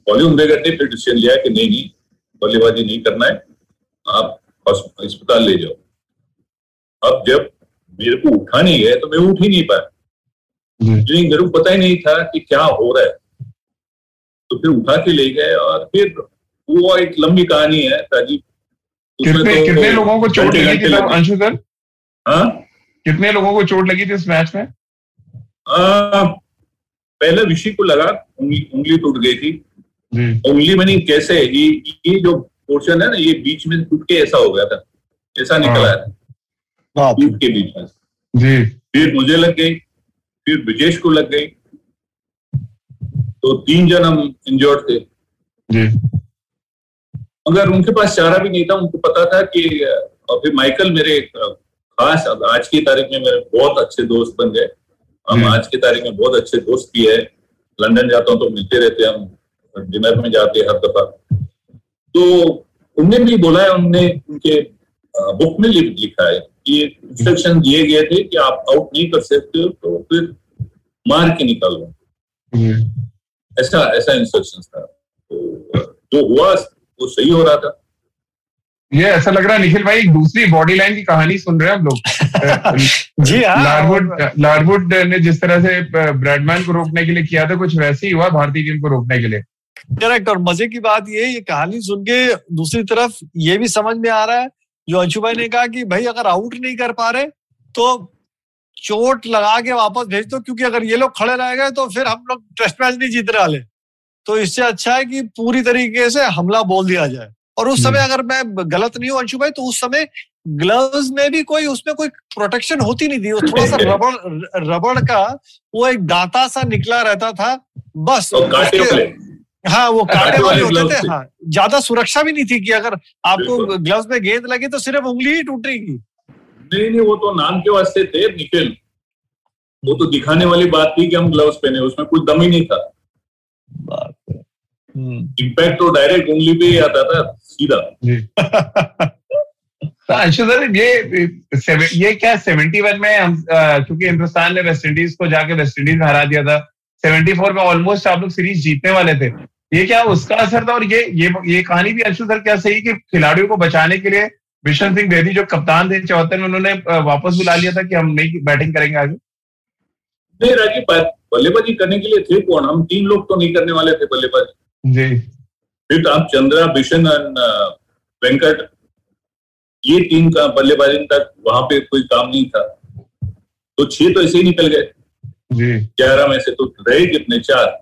पॉली उम्रेगर ने फिर डिसीज़न लिया कि नहीं नहीं बल्लेबाजी नहीं करना है आप अस्पताल ले जाओ। अब जब मेरे को उठा नहीं गया तो मैं उठ ही नहीं पाया। मेरे को पता ही नहीं था कि क्या हो रहा है। तो फिर उठा के ले गए और फिर वो एक लंबी कहानी है राजीव कितने तो कितने लोगों को चोट लगी थी अंशु सर? हाँ? कितने लोगों को चोट लगी थी इस मैच में? आ, पहले ऋषि को लगा उंगली उंगली टूट गई थी। उंगली में नहीं कैसे? ये ये जो पोर्शन है ना ये बीच में टूट के ऐसा हो गया था। ऐसा निकला है। हाँ। टूट के बीच में। जी। फिर मुझे लग गई फिर ब्रिजेश को लग गई। तो तीन जन हम इंजोर्ड थे। जी। मगर उनके पास चारा भी नहीं था। उनको पता था कि और फिर माइकल मेरे खास आज की तारीख में मेरे बहुत अच्छे दोस्त बन गए। हम आज की तारीख में बहुत अच्छे दोस्त भी है। लंदन जाता हूँ तो मिलते रहते हम। डिनर में जाते हर दफ़ा। तो उनने भी बोला है उनने उनके बुक में लिखा है कि इंस्ट्रक्शन दिए गए थे कि आप आउट नहीं कर सकते हो तो फिर मार के निकाल लो। ऐसा ऐसा इंस्ट्रक्शन था। तो जो हुआ वो सही हो रहा था। ये ऐसा लग रहा है निखिल भाई दूसरी बॉडी लाइन की कहानी सुन रहे हैं हम लोग। जी हाँ लारवुड लारवुड ने जिस तरह से ब्रैडमैन को रोकने के लिए किया था कुछ वैसे ही हुआ भारतीय टीम को रोकने के लिए। करेक्ट और मज़े की बात ये ये कहानी सुन के दूसरी तरफ़ ये भी समझ में आ रहा है। जो अंशु भाई ने कहा कि भाई अगर आउट नहीं कर पा रहे तो चोट लगा के वापस भेज दो क्योंकि अगर ये लोग खड़े रह गए तो फिर हम लोग टेस्ट मैच नहीं जीतने वाले तो इससे अच्छा है कि पूरी तरीके से हमला बोल दिया जाए। और उस समय अगर मैं गलत नहीं हूँ अंशु भाई तो उस समय ग्लव्स में भी कोई उसमें कोई प्रोटेक्शन होती नहीं थी। वो थोड़ा सा रबड़ रबड़ का वो एक दांता सा निकला रहता था बस। तो हाँ वो कांटे वाले होते थे। हाँ ज़्यादा सुरक्षा भी नहीं थी कि अगर आपको ग्लव्स में गेंद लगी तो सिर्फ़ उंगली ही टूटेगी। नहीं नहीं वो तो नाम के वास्ते थे निखिल। वो तो दिखाने वाली बात थी कि हम ग्लव्स पहने उसमें कुछ दम ही नहीं था। इम्पैक्ट तो डायरेक्ट उंगली पे ही आता था सीधा। अंशु सर ये ये क्या सेवेंटी वन में हम क्योंकि हिंदुस्तान ने वेस्ट इंडीज को जाके वेस्ट इंडीज हरा दिया था सेवेंटी फोर में ऑलमोस्ट आप लोग सीरीज़ जीतने वाले थे। ये क्या उसका असर था और ये ये ये कहानी भी अंशु सर क्या सही कि खिलाड़ियों को बचाने के लिए विशन सिंह बेदी जो कप्तान थे चौहत्तर में उन्होंने वापस बुला लिया था कि हम नहीं बैटिंग करेंगे आगे? नहीं राजीव बल्लेबाजी करने के लिए थे कौन? हम तीन लोग तो नहीं करने वाले थे बल्लेबाजी। जी। फिर आप चंद्रा बिशन एंड वेंकट ये टीम का बल्लेबाजी तक वहाँ पे कोई काम नहीं था। तो छह तो ऐसे ही निकल गए। ग्यारह में से तो रहे कितने? चार।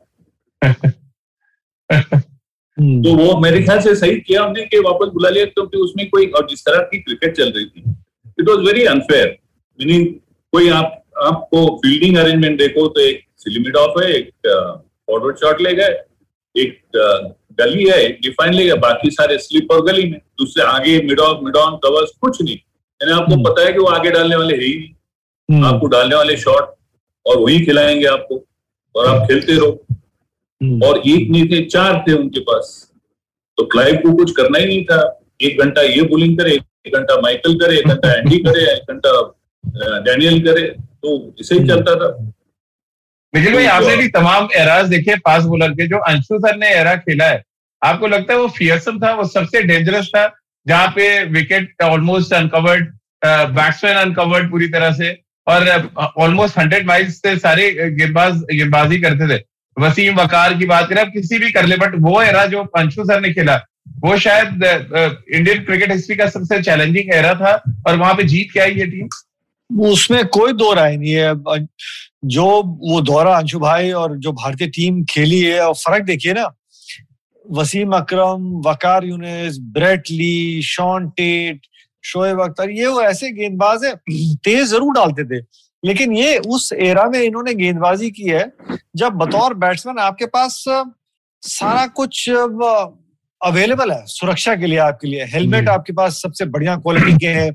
हम्म। तो वो मेरे ख्याल से सही किया हमने कि वापस बुला लिया क्योंकि तो उसमें कोई और जिस तरह की क्रिकेट चल रही थी it was very unfair meaning कोई आप आपको फील्डिंग अरेंजमेंट देखो तो एक सिलिमिट ऑफ़ है एक फॉरवर्ड शॉट ले गए एक गली है डिफाइन ले गए बाकी सारे स्लिप और गली में। दूसरे आगे mid off mid on covers कुछ नहीं। यानी आपको हम्म। पता है कि वो आगे डालने वाले है ही नहीं। हम्म। आपको डालने वाले शॉट और वही खिलाएँगे आपको। और आप खेलते रहो। हम्म। और एक नहीं थे चार थे उनके पास। तो क्लाइव को कुछ करना ही नहीं था। एक घंटा ये बोलिंग करे एक घंटा माइकल करे एक घंटा एंडी करे एक घंटा डैनियल करे। तो इसे ही चलता था। निखिल भाई आपने भी तमाम एराज देखे फास्ट बॉलर के जो अंशु सर ने एरा खेला है। आपको लगता है वो फियरसम था? वो सबसे डेंजरस था? जहाँ पे wicket almost uncovered batsman uncovered पूरी तरह से और ऑलमोस्ट हंड्रेड माइल्स से सारे गेंदबाज, गेंदबाजी करते थे। वसीम वकार की बात करें, आप किसी भी कर ले बट वो एरा जो अंशु सर ने खेला, वो शायद इंडियन क्रिकेट हिस्ट्री का सबसे चैलेंजिंग एरा था और वहाँ पे जीत के आई ये टीम उसमें कोई दो राय नहीं है। जो वो दौरा अंशु भाई और जो भारतीय टीम खेली है, और फ़र्क देखिए ना Wasim Akram Waqar Younis Brett Lee Shaun Tait Shoaib Akhtar ये वो ऐसे गेंदबाज है तेज ज़रूर डालते थे। लेकिन ये उस एरा में इन्होंने गेंदबाजी की है जब बतौर बैट्समैन आपके पास सारा कुछ अवेलेबल है सुरक्षा के लिए आपके लिए। हेलमेट आपके पास सबसे बढ़िया क्वालिटी के हैं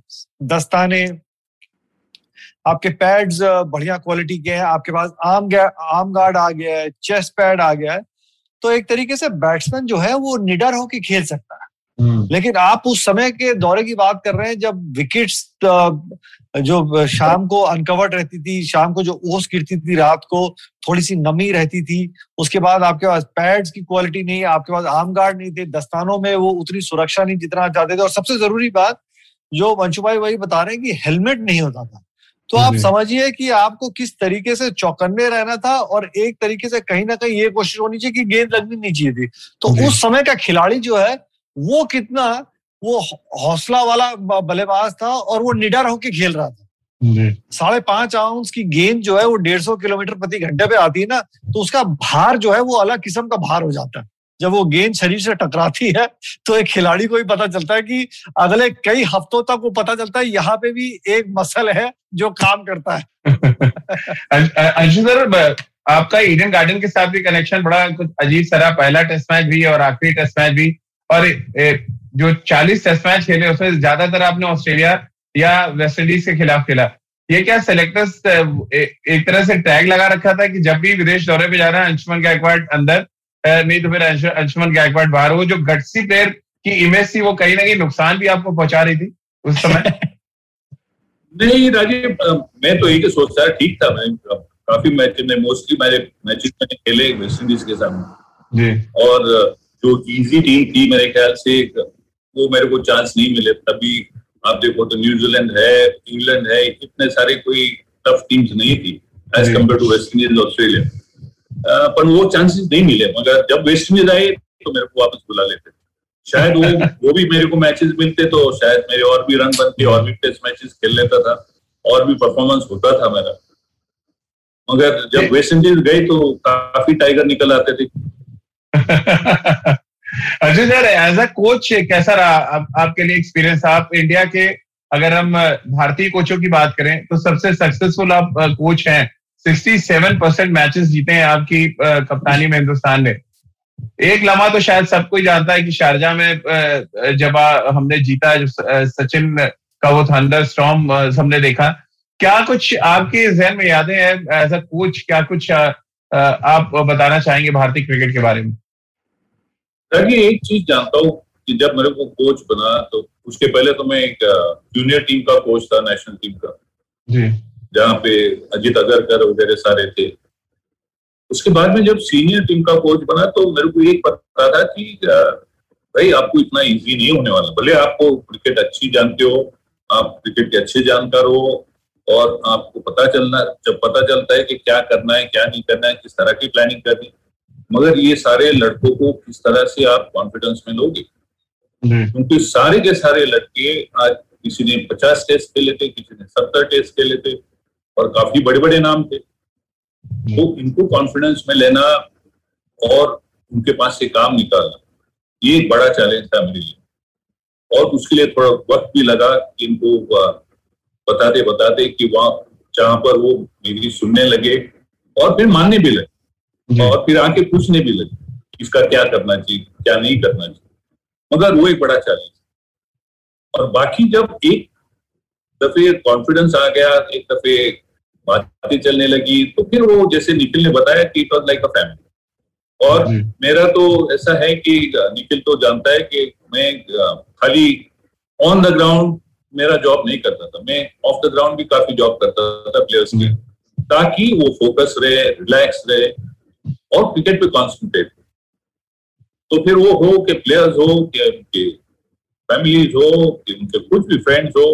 दस्ताने आपके पैड्स बढ़िया क्वालिटी के हैं आपके पास आर्म आर्म गार्ड आ गया है चेस्ट पैड आ गया है। तो एक तरीके से बैट्समैन जो है वो निडर होकर खेल सकता है। लेकिन आप उस समय के दौरे की बात कर रहे हैं जब विकेट्स जो शाम को अनकवर्ड रहती थी शाम को जो ओस गिरती थी रात को थोड़ी सी नमी रहती थी उसके बाद आपके पास पैड्स की क्वालिटी नहीं आपके पास आर्म गार्ड नहीं थे दस्तानों में वो उतनी सुरक्षा नहीं जितना चाहते थे। और सबसे ज़रूरी बात जो मंशु भाई वही बता रहे हैं कि हेलमेट नहीं होता था। तो आप समझिए कि आपको किस तरीके से चौकन्ने रहना था और एक तरीके से कहीं ना कहीं ये कोशिश होनी चाहिए कि गेंद लगनी नहीं चाहिए थी। तो उस समय का खिलाड़ी जो है वो कितना वो हौसला वाला बल्लेबाज था और वो निडर होकर खेल रहा था। साढ़े पाँच आउंस की गेंद जो है वो डेढ़ सौ किलोमीटर प्रति घंटे पे आती है ना तो उसका भार जो है वो अलग किस्म का भार हो जाता है। जब वो गेंद शरीर से टकराती है तो एक खिलाड़ी को ही पता चलता है कि अगले कई हफ्तों तक वो पता चलता है यहाँ पे भी एक मसल है जो काम करता है। अंश- अंशु सर आपका ईडन गार्डन के साथ भी कनेक्शन बड़ा कुछ अजीब सा रहा पहला टेस्ट मैच भी और आखिरी टेस्ट मैच भी। और जो 40 टेस्ट मैच खेले उसमें ज़्यादातर आपने ऑस्ट्रेलिया या वेस्ट इंडीज के खिलाफ खेला। ये क्या सेलेक्टर्स एक तरह से टैग लगा रखा था कि जब भी विदेश दौरे पे जा रहे हैं अंशुमन गायकवाड अंदर अ, नहीं तो फिर अंशुमन गायकवाड बाहर वो जो गट्सी प्लेयर की इमेज थी वो कहीं ना कहीं नुकसान भी आपको पहुँचा रही थी उस समय? नहीं राजीव मैं तो यही सोचता है ठीक था मैं। काफ़ी मैच में मोस्टली मेरे मैचेस मैंने खेले वेस्ट इंडीज के सामने। जी। और जो इजी टीम थी मेरे ख्याल से वो मेरे को चांस नहीं मिले। तभी आप देखो तो न्यूजीलैंड है इंग्लैंड है इतने सारे कोई टफ टीम्स नहीं थी as compared to West Indies Australia पर वो चांसेस नहीं मिले मगर जब वेस्ट इंडीज आए तो मेरे को वापस बुला लेते। शायद वो वो भी मेरे को मैचेस मिलते तो शायद मेरे और भी रन बनते और भी टेस्ट मैचेस खेल लेता था और भी परफॉर्मेंस होता था मेरा। मगर जब वेस्ट इंडीज गई तो काफ़ी टाइगर निकल आते थे। Arjun sir as a coach कैसा रहा? आप, आपके लिए एक्सपीरियंस आप इंडिया के अगर हम भारतीय कोचों की बात करें तो सबसे सक्सेसफुल आप कोच हैं। 67 परसेंट मैचेस जीते हैं आपकी कप्तानी में हिंदुस्तान ने। एक लम्हा तो शायद सब कोई जानता है कि शारजा में जब हमने जीता जो सचिन का वो थंडर स्टॉर्म हमने देखा। क्या कुछ आपके जहन में यादें हैं? एज अ कोच क्या कुछ आप बताना चाहेंगे भारतीय क्रिकेट के बारे में? राज़ी एक चीज़ जानता हूँ कि जब मेरे को कोच बना तो उसके पहले तो मैं एक जूनियर टीम का कोच था नेशनल टीम का। जी। जहाँ पे अजीत अगरकर वगैरह सारे थे। उसके बाद में जब सीनियर टीम का कोच बना तो मेरे को एक पता था कि भाई आपको इतना इजी नहीं होने वाला। भले आपको क्रिकेट अच्छी जानते हो आप क्रिकेट के अच्छे जानकार हो और आपको पता चलना जब पता चलता है कि क्या करना है क्या नहीं करना है किस तरह की प्लानिंग करनी मगर ये सारे लड़कों को किस तरह से आप कॉन्फिडेंस में लोगे? जी क्योंकि सारे के सारे लड़के आज किसी ने पचास टेस्ट खेले थे किसी ने सत्तर टेस्ट खेले थे और काफ़ी बड़े बड़े नाम थे। तो इनको कॉन्फिडेंस में लेना और उनके पास से काम निकालना ये एक बड़ा चैलेंज था मेरे लिए। और उसके लिए थोड़ा वक्त भी लगा कि इनको बताते बताते कि वहाँ जहाँ पर वो मेरी सुनने लगे और फिर मानने भी लगे। और फिर आके पूछने भी लगे इसका क्या करना चाहिए क्या नहीं करना चाहिए। मगर वो एक बड़ा चैलेंज और बाकी जब एक दफे कॉन्फिडेंस आ गया एक दफे बातें चलने लगी तो फिर वो जैसे निखिल ने बताया कि it was like a family और मेरा तो ऐसा है कि निखिल तो जानता है कि मैं खाली ऑन द ग्राउंड मेरा जॉब नहीं करता था। मैं ऑफ़ द ग्राउंड भी काफ़ी जॉब करता था प्लेयर्स की। ताकि वो फोकस रहे रिलैक्स रहे और क्रिकेट पे कॉन्सेंट्रेट तो फिर वो हो कि प्लेयर्स हो कि उनके फैमिलीज़ हो कि उनके कुछ भी फ्रेंड्स हो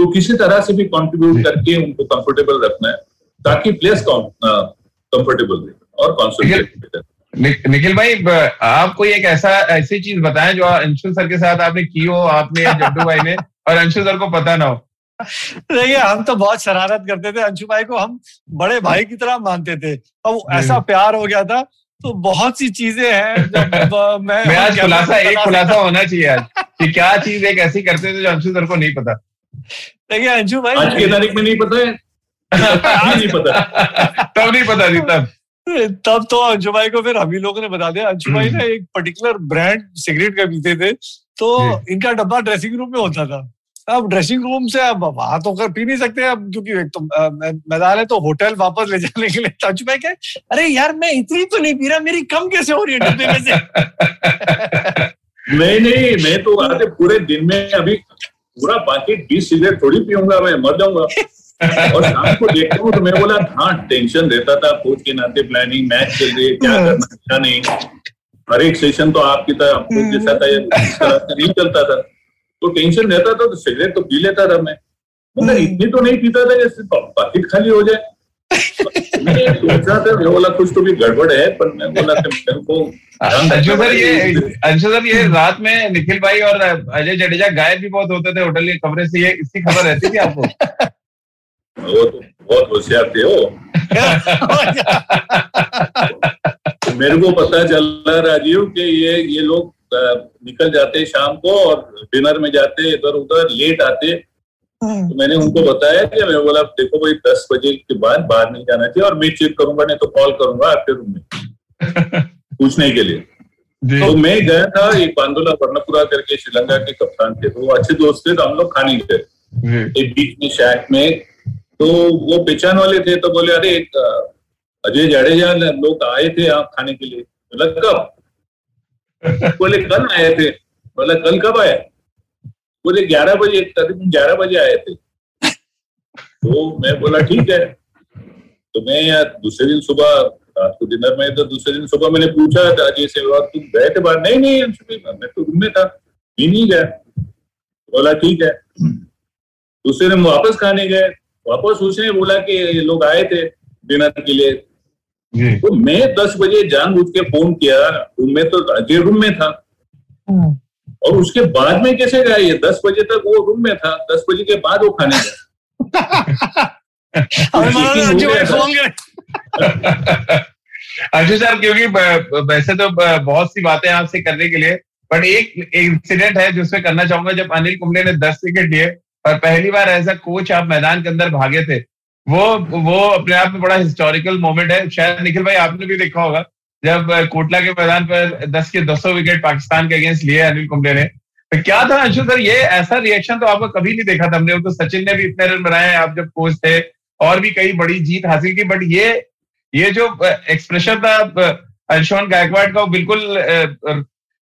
तो किसी तरह से भी कंट्रीब्यूट करके उनको कंफर्टेबल रखना है ताकि प्लेयर्स कंफर्टेबल रहे और कॉन्सेंट्रेट नि- निखिल भाई ब- आप कोई एक ऐसा ऐसी चीज़ बताएँ जो अंशु सर के साथ आपने की हो आपने जड्डू भाई ने और अंशु सर को पता ना हो। देखिए हम तो बहुत शरारत करते थे। अंशु भाई को हम बड़े भाई की तरह मानते थे। अब ऐसा प्यार हो गया था तो बहुत सी चीज़ें हैं जब मैं मैं आज खुलासा एक खुलासा होना चाहिए आज कि क्या चीज़ एक ऐसी करते थे जो अंशु सर को नहीं पता। देखिए अंशु भाई आज की तारीख में नहीं पता है? नहीं पता। तब नहीं पता थी तब। तब तो अंशु भाई को फिर हम ही लोगों ने बता दिया। अंशु भाई ना एक पर्टिकुलर ब्रांड सिगरेट का पीते थे तो इनका डब्बा ड्रेसिंग रूम में होता था। अब ड्रेसिंग रूम से अब वहाँ तो कर पी नहीं सकते अब क्योंकि एक तो मैदान है तो होटल वापस ले जाने के लिए अंशु भाई कहे अरे यार मैं इतनी तो नहीं पी रहा मेरी कम कैसे हो रही है डब्बे में से? नहीं नहीं मैं तो पूरे दिन में अभी पूरा बाकी बीस सिगरेट थोड़ी पीऊँगा मैं मर जाऊँगा। और शाम को देखता हूँ तो मैं बोला हाँ टेंशन रहता था कोच के नाते प्लानिंग मैच के लिए क्या करना क्या नहीं? हर एक सेशन तो आपकी तरह आपको जैसा था नहीं चलता था। तो टेंशन रहता था तो सिगरेट तो पी लेता था मैं। मतलब इतनी तो नहीं पीता था जैसे पाकिट खाली हो जाए। बोला कुछ तो भी गड़बड़ है पर मैं बोला मेरे को अंशु सर ये अंशु सर ये रात में निखिल भाई और अजय जडेजा गायब भी बहुत होते थे होटल के कमरे से ये इसकी खबर रहती थी आपको? वो तो बहुत होशियार थे हो मेरे को पता चल रहा राजीव कि ये ये लोग निकल जाते शाम को और डिनर में जाते इधर उधर लेट आते। तो मैंने उनको बताया कि मैं बोला देखो भाई दस बजे के बाद बाहर नहीं जाना चाहिए और मैं चेक करूँगा नहीं तो कॉल करूँगा आपके रूम में पूछने के लिए. तो मैं गया था एक पांडुला वर्णपुरा करके श्रीलंका के कप्तान थे तो वो अच्छे दोस्त थे तो हम लोग खाने गए। एक बीच में शैक में तो वो पहचान वाले थे तो बोले अरे एक अजय जाडेजा लोग आए थे यहाँ खाने के लिए। बोला कब? बोले कल आए थे। बोला कल कब आए बोले ग्यारह बजे करीबन ग्यारह बजे आए थे। तो मैं बोला ठीक है। तो मैं यार दूसरे दिन सुबह रात को डिनर में तो दूसरे दिन सुबह मैंने पूछा था अजय से और तुम गए थे बाहर? नहीं नहीं अंशु मैं तो रूम में था भी नहीं गया। बोला ठीक है। दूसरे दिन वापस खाने गए। वापस उसने बोला कि ये लोग आए थे डिनर के लिए। तो मैं दस बजे जानबूझ के फ़ोन किया रूम में तो अजय रूम में था। और उसके बाद में कैसे गया ये? दस बजे तक वो रूम में था दस बजे के बाद वो खाने गया। है, अंशु सर क्योंकि वैसे तो बहुत सी बातें आपसे करने के लिए बट एक इंसिडेंट है जिसमें करना चाहूँगा जब अनिल कुंबले ने दस विकेट लिए और पहली बार एज अ कोच आप मैदान के अंदर भागे थे वो वो अपने आप में बड़ा हिस्टोरिकल मोमेंट है। शायद निखिल भाई आपने भी देखा होगा। जब कोटला के मैदान पर दस के दसों विकेट पाकिस्तान के अगेंस्ट लिए अनिल कुंबले ने। तो क्या था अंशु सर ये ऐसा रिएक्शन तो आपको कभी नहीं देखा था हमने तो सचिन ने भी इतने रन बनाए आप जब कोच थे और भी कई बड़ी जीत हासिल की बट ये ये जो एक्सप्रेशन था अंशुमन गायकवाड़ का वो बिल्कुल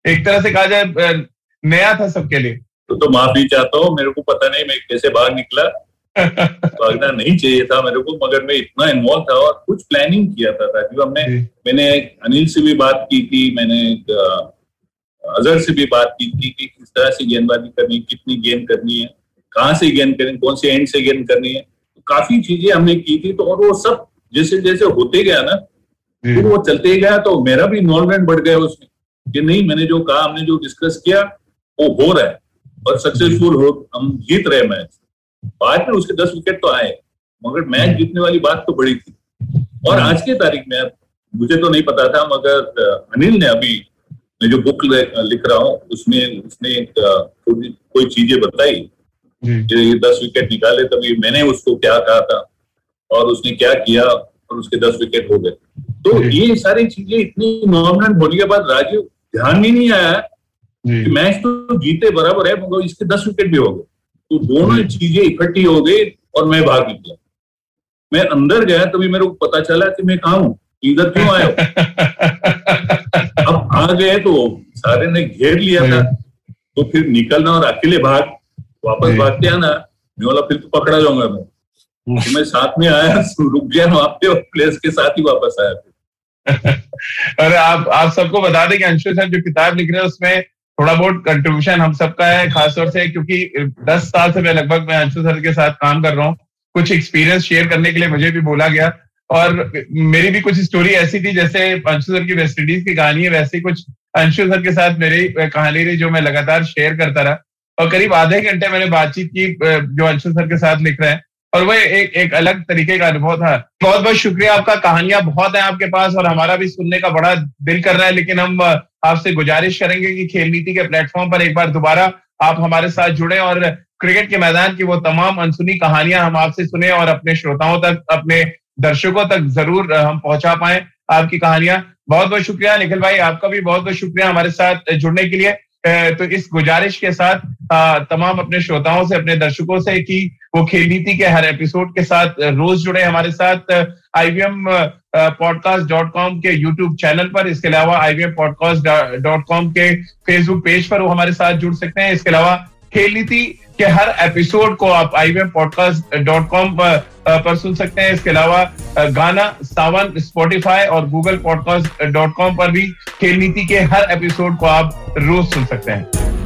एक तरह से कहा जाए नया था सबके लिए। तो, तो माफ़ी चाहता हूँ मेरे को पता नहीं मैं कैसे बाहर निकला। भागना नहीं चाहिए था मेरे को मगर मैं इतना इन्वॉल्व था और कुछ प्लानिंग किया था राजीव हमने मैंने अनिल से भी बात की थी मैंने अजहर से भी बात की थी कि किस तरह से गेंदबाजी करनी है कितनी गेंद करनी है कहाँ से गेंद करनी कौन से एंड से गेंद करनी है। तो काफ़ी चीज़ें हमने की थी तो और वो सब जैसे जैसे होते गया ना फिर वो चलते गया तो मेरा भी इन्वॉल्वमेंट बढ़ गया उसमें कि नहीं मैंने जो कहा हमने जो डिस्कस किया वो हो रहा है और सक्सेसफुल हो हम जीत रहे मैच बाद में उसके दस विकेट तो आए मगर मैच जीतने वाली बात तो बड़ी थी। और आज की तारीख में मुझे तो नहीं पता था मगर अनिल ने अभी मैं जो बुक लिख रहा हूँ उसमें उसने एक कोई चीज़ें बताई जी। ये दस विकेट निकाले तभी मैंने उसको क्या कहा था और उसने क्या किया और उसके दस विकेट हो गए। तो ये सारी चीज़ें इतनी नॉमिनेट होने के बाद राजीव ध्यान में नहीं आया कि मैच तो जीते बराबर है मगर इसके दस विकेट भी हो गए। तो दोनों चीज़ें इकट्ठी हो गई और मैं भाग निकला। मैं अंदर गया तभी मेरे को पता चला कि मैं कहा हूँ इधर क्यों आया अब आ गए तो सारे ने घेर लिया था। तो फिर निकलना और अकेले भाग वापस भागते आना मैं बोला फिर तो पकड़ा जाऊँगा मैं। तो मैं साथ में आया रुक गया वहाँ पे और प्लेस के साथ ही वापस आया फिर। अरे आप आप सबको बता दें कि अंशु सर जो किताब लिख रहे हैं उसमें थोड़ा बहुत कंट्रीब्यूशन हम सबका है खासतौर से, क्योंकि दस साल से मैं लगभग मैं अंशु सर के साथ काम कर रहा हूँ। कुछ एक्सपीरियंस शेयर करने के लिए मुझे भी बोला गया। और मेरी भी कुछ स्टोरी ऐसी थी, जैसे अंशु सर की वेस्ट इंडीज की कहानी है, वैसे कुछ अंशु सर के साथ मेरी कहानी रही, जो मैं लगातार शेयर करता रहा। और करीब आधे घंटे मैंने बातचीत की जो अंशु सर के साथ लिख रहे हैं। और वह एक एक अलग तरीके का अनुभव था। बहुत बहुत शुक्रिया, आपका कहानियाँ बहुत है आपके पास, और हमारा भी सुनने का बड़ा दिल कर रहा है, लेकिन हम आपसे गुजारिश करेंगे कि खेल नीति के प्लेटफॉर्म पर एक बार दोबारा आप हमारे साथ जुड़े और क्रिकेट के मैदान की वो तमाम अनसुनी कहानियाँ हम आपसे सुने और अपने श्रोताओं तक, अपने दर्शकों तक ज़रूर हम पहुँचा पाए आपकी कहानियाँ। बहुत बहुत शुक्रिया निखिल भाई, आपका भी बहुत बहुत शुक्रिया हमारे साथ जुड़ने के लिए। तो इस गुजारिश के साथ तमाम अपने श्रोताओं से, अपने दर्शकों से कि वो खेल नीति के हर एपिसोड के साथ रोज जुड़े हमारे साथ आईवीएम पॉडकास्ट डॉट कॉम के यूट्यूब चैनल पर। इसके अलावा आईवीएम पॉडकास्ट डॉट कॉम के फेसबुक पेज पर वो हमारे साथ जुड़ सकते हैं। इसके अलावा खेल नीति के हर एपिसोड को आप I way podcast dot com पर, सुन सकते हैं। इसके अलावा गाना सावन स्पॉटिफाई और गूगल पॉडकास्ट डॉट कॉम पर भी खेल नीति के हर एपिसोड को आप रोज सुन सकते हैं।